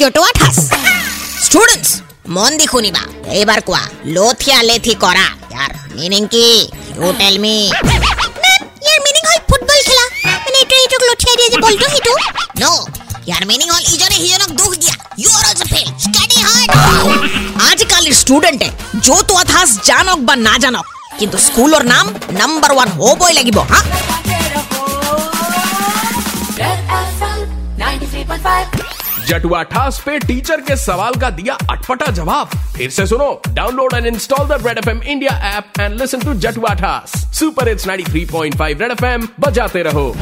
ચોટવાઠાસ students મોન દીખુનીબા એ બરકવા લોથિયા લેથી કોરા યાર मीनिंग કી યુ ટેલ મી મેમ યાર मीनिंग હોય ફૂટબોલ ખેલા અને એટો એટો લોથિયા દે જે બોલતો હીટો નો યાર मीनिंग ઓલ ઇજોને હિયોનક દુખ દિયા you are also fail study hard આજકાલ સ્ટુડન્ટ હે જો તો અથાસ જાનક બન ના જાનક કિંતુ સ્કૂલ ઓર નામ નંબર 1 હોબોય લાગીબો હા जटुआ ठास पे टीचर के सवाल का दिया अटपटा जवाब। फिर से सुनो download and install the Red FM India app and listen to जटुआ ठास। सुपर इट्स 93.5 रेड एफएम बजाते रहो।